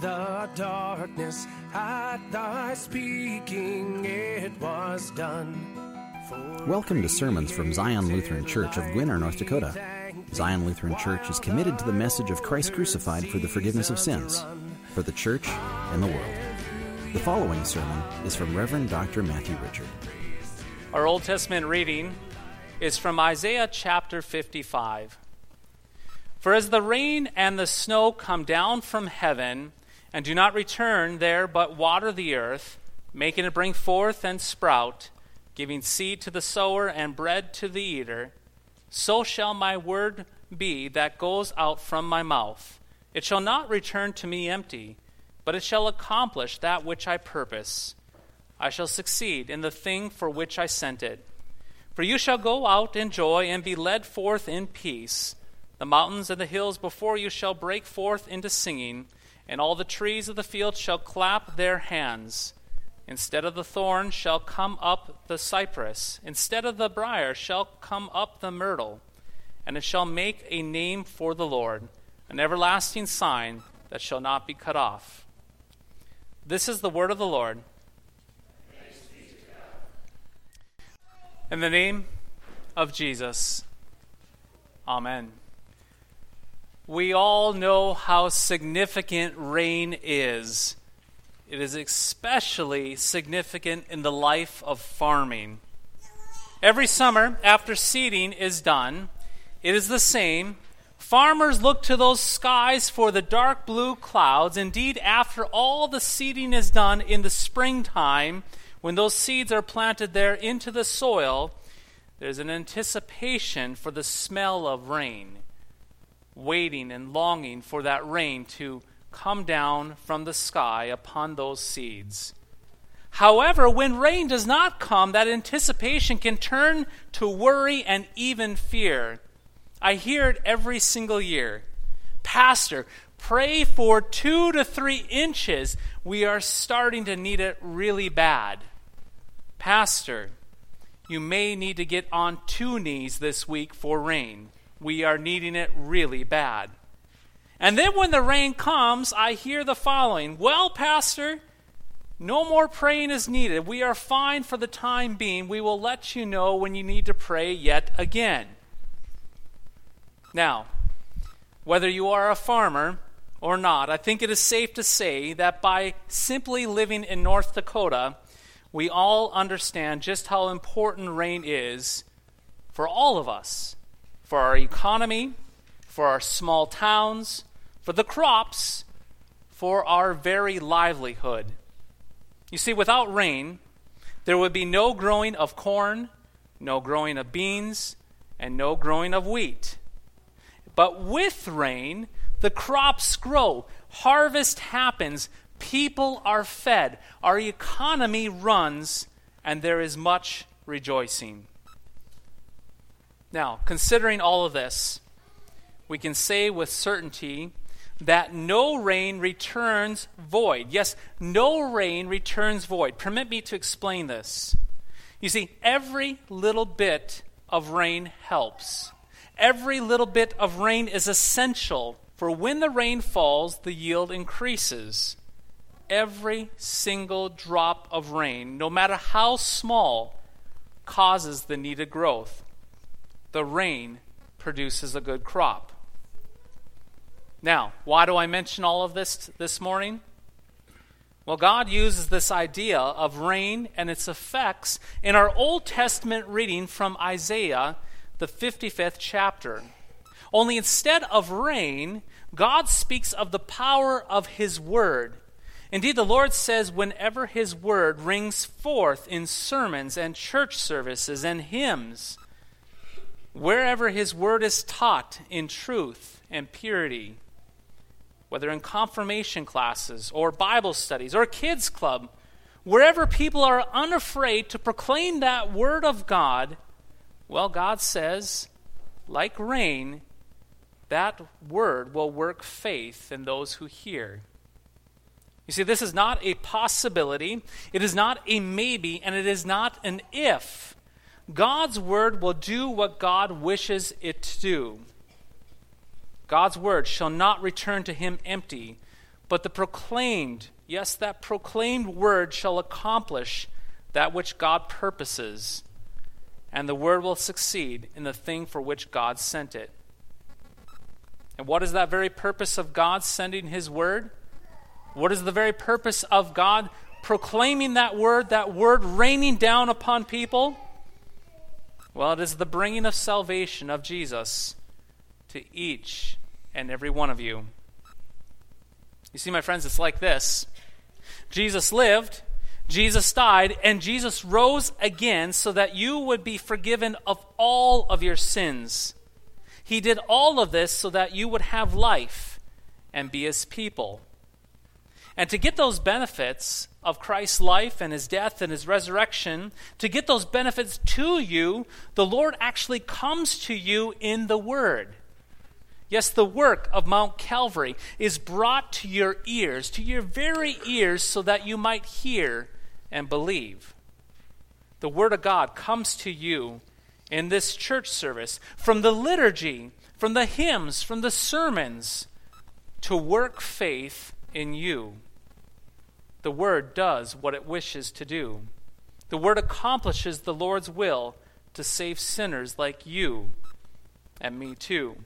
the darkness, at thy speaking it was done. Welcome to sermons from Zion Lutheran Church of Gwinner, North Dakota. Zion Lutheran Church is committed to the message of Christ crucified for the forgiveness of sins, for the church and the world. The following sermon is from Reverend Dr. Matthew Richard. Our Old Testament reading is from Isaiah chapter 55. For as the rain and the snow come down from heaven, and do not return there, but water the earth, making it bring forth and sprout, giving seed to the sower and bread to the eater, so shall my word be that goes out from my mouth. It shall not return to me empty, but it shall accomplish that which I purpose. I shall succeed in the thing for which I sent it. For you shall go out in joy and be led forth in peace. The mountains and the hills before you shall break forth into singing, and all the trees of the field shall clap their hands. Instead of the thorn shall come up the cypress, instead of the brier shall come up the myrtle, and it shall make a name for the Lord, an everlasting sign that shall not be cut off. This is the word of the Lord. In the name of Jesus, Amen. We all know how significant rain is. It is especially significant in the life of farming. Every summer, after seeding is done, it is the same. Farmers look to those skies for the dark blue clouds. Indeed, after all the seeding is done in the springtime, when those seeds are planted there into the soil, there's an anticipation for the smell of rain waiting and longing for that rain to come down from the sky upon those seeds. However, when rain does not come, that anticipation can turn to worry and even fear. I hear it every single year. Pastor, pray for two to three inches. We are starting to need it really bad. Pastor, you may need to get on two knees this week for rain. We are needing it really bad. And then when the rain comes, I hear the following Well, Pastor, no more praying is needed. We are fine for the time being. We will let you know when you need to pray yet again. Now, whether you are a farmer or not, I think it is safe to say that by simply living in North Dakota, we all understand just how important rain is for all of us for our economy, for our small towns, for the crops, for our very livelihood. You see, without rain, there would be no growing of corn, no growing of beans, and no growing of wheat. But with rain, the crops grow, harvest happens, people are fed, our economy runs, and there is much rejoicing. Now, considering all of this, we can say with certainty that no rain returns void. Yes, no rain returns void. Permit me to explain this. You see, every little bit of rain helps. Every little bit of rain is essential, for when the rain falls, the yield increases. Every single drop of rain, no matter how small, causes the needed growth the rain produces a good crop. Now, why do I mention all of this this morning? Well, God uses this idea of rain and its effects in our Old Testament reading from Isaiah, the 55th chapter. Only instead of rain, God speaks of the power of His Word. Indeed, the Lord says, whenever His Word rings forth in sermons and church services and hymns, wherever his word is taught in truth and purity, whether in confirmation classes or Bible studies or kids' club, wherever people are unafraid to proclaim that word of God, well, God says, like rain, that word will work faith in those who hear. You see, this is not a possibility, it is not a maybe, and it is not an if. God's word will do what God wishes it to do. God's word shall not return to him empty, but the proclaimed, yes, that proclaimed word shall accomplish that which God purposes, and the word will succeed in the thing for which God sent it. And what is that very purpose of God sending His word? What is the very purpose of God proclaiming that word, that word raining down upon people? Well, it is the bringing of salvation of Jesus to each and every one of you. You see, my friends, it's like this Jesus lived, Jesus died, and Jesus rose again so that you would be forgiven of all of your sins. He did all of this so that you would have life and be his people. And to get those benefits of Christ's life and his death and his resurrection, to get those benefits to you, the Lord actually comes to you in the Word. Yes, the work of Mount Calvary is brought to your ears, to your very ears, so that you might hear and believe. The Word of God comes to you in this church service, from the liturgy, from the hymns, from the sermons, to work faith in you. The Word does what it wishes to do. The Word accomplishes the Lord's will to save sinners like you and me too.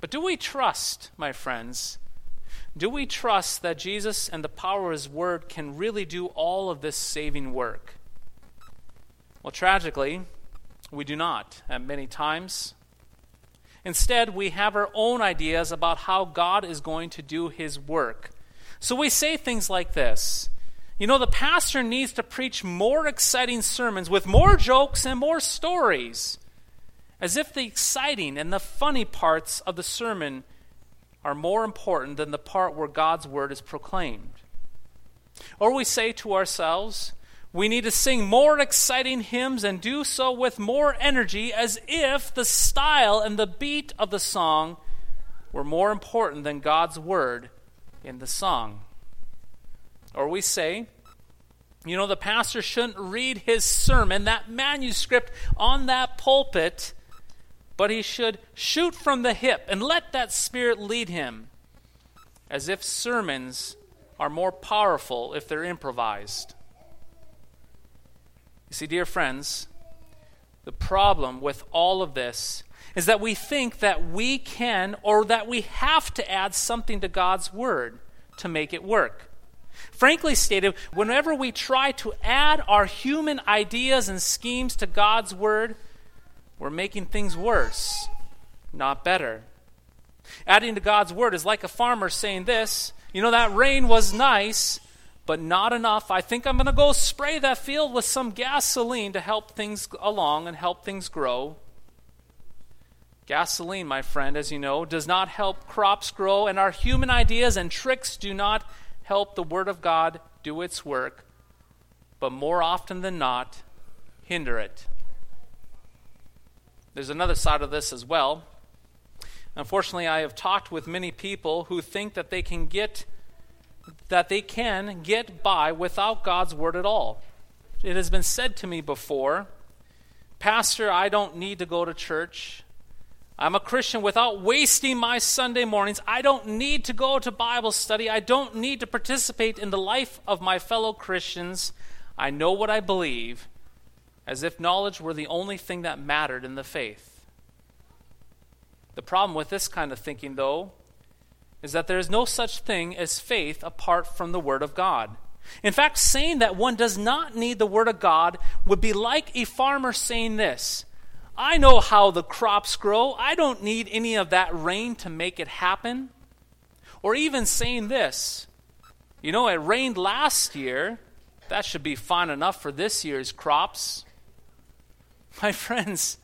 But do we trust, my friends? Do we trust that Jesus and the power of His Word can really do all of this saving work? Well, tragically, we do not at many times. Instead, we have our own ideas about how God is going to do his work. So we say things like this You know, the pastor needs to preach more exciting sermons with more jokes and more stories, as if the exciting and the funny parts of the sermon are more important than the part where God's word is proclaimed. Or we say to ourselves, we need to sing more exciting hymns and do so with more energy as if the style and the beat of the song were more important than God's word in the song. Or we say, you know, the pastor shouldn't read his sermon, that manuscript on that pulpit, but he should shoot from the hip and let that spirit lead him, as if sermons are more powerful if they're improvised. You see, dear friends, the problem with all of this is that we think that we can or that we have to add something to God's Word to make it work. Frankly stated, whenever we try to add our human ideas and schemes to God's Word, we're making things worse, not better. Adding to God's Word is like a farmer saying this you know, that rain was nice, but not enough. I think I'm going to go spray that field with some gasoline to help things along and help things grow. Gasoline, my friend, as you know, does not help crops grow, and our human ideas and tricks do not help the Word of God do its work, but more often than not, hinder it. There's another side of this as well. Unfortunately, I have talked with many people who think that they can get that they can get by without God's word at all. It has been said to me before Pastor, I don't need to go to church. I'm a Christian without wasting my Sunday mornings. I don't need to go to Bible study. I don't need to participate in the life of my fellow Christians. I know what I believe, as if knowledge were the only thing that mattered in the faith. The problem with this kind of thinking, though, is that there is no such thing as faith apart from the Word of God. In fact, saying that one does not need the Word of God would be like a farmer saying this I know how the crops grow, I don't need any of that rain to make it happen. Or even saying this You know, it rained last year, that should be fine enough for this year's crops. My friends,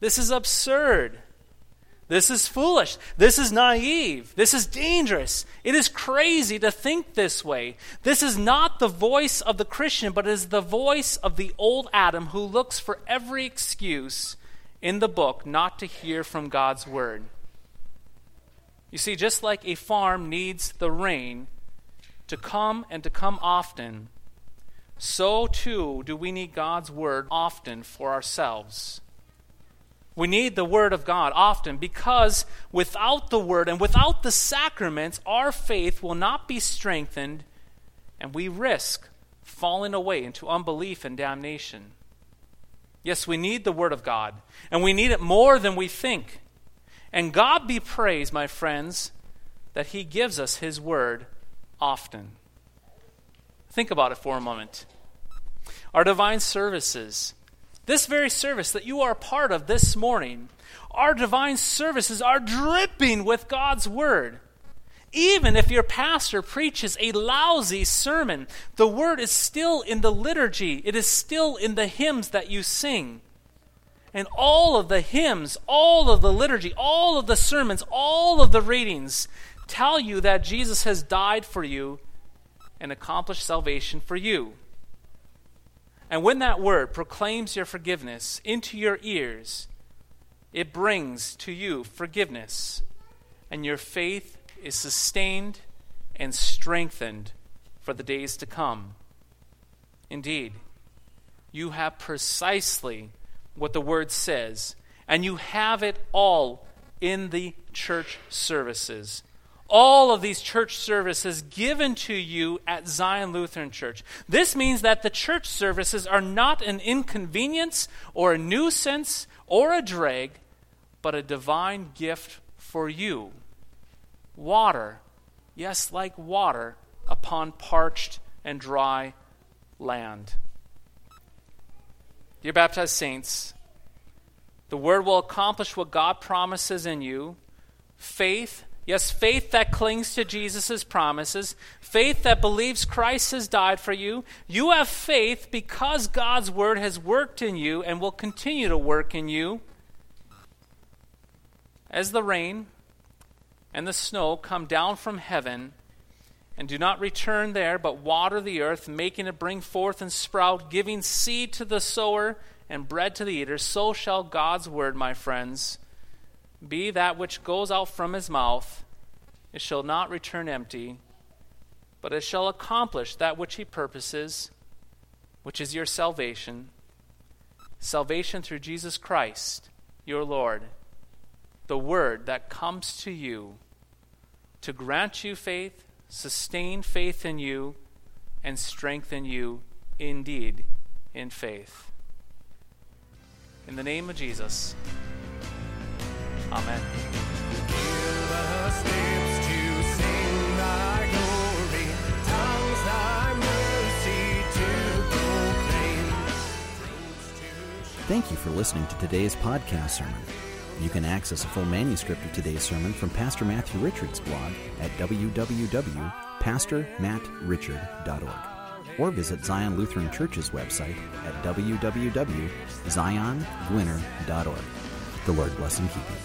this is absurd. This is foolish. This is naive. This is dangerous. It is crazy to think this way. This is not the voice of the Christian, but is the voice of the old Adam who looks for every excuse in the book not to hear from God's word. You see, just like a farm needs the rain to come and to come often, so too do we need God's word often for ourselves. We need the Word of God often because without the Word and without the sacraments, our faith will not be strengthened and we risk falling away into unbelief and damnation. Yes, we need the Word of God, and we need it more than we think. And God be praised, my friends, that He gives us His Word often. Think about it for a moment. Our divine services, this very service that you are part of this morning, our divine services are dripping with God's Word. Even if your pastor preaches a lousy sermon, the word is still in the liturgy, it is still in the hymns that you sing. And all of the hymns, all of the liturgy, all of the sermons, all of the readings tell you that Jesus has died for you and accomplished salvation for you. And when that word proclaims your forgiveness into your ears, it brings to you forgiveness, and your faith is sustained and strengthened for the days to come. Indeed, you have precisely what the word says, and you have it all in the church services. All of these church services given to you at Zion Lutheran Church. This means that the church services are not an inconvenience or a nuisance or a drag, but a divine gift for you water, yes, like water upon parched and dry land. Dear baptized saints, the word will accomplish what God promises in you. Faith, yes, faith that clings to Jesus' promises, faith that believes Christ has died for you. You have faith because God's word has worked in you and will continue to work in you. As the rain and the snow come down from heaven and do not return there, but water the earth, making it bring forth and sprout, giving seed to the sower and bread to the eater, so shall God's word, my friends, be that which goes out from his mouth. It shall not return empty, but it shall accomplish that which he purposes, which is your salvation. Salvation through Jesus Christ, your Lord, the word that comes to you to grant you faith, sustain faith in you, and strengthen you indeed in faith. In the name of Jesus, Amen. Thank you for listening to today's podcast sermon. You can access a full manuscript of today's sermon from Pastor Matthew Richard's blog at www.pastormattrichard.org or visit Zion Lutheran Church's website at www.ziongwinner.org. The Lord bless and keep you.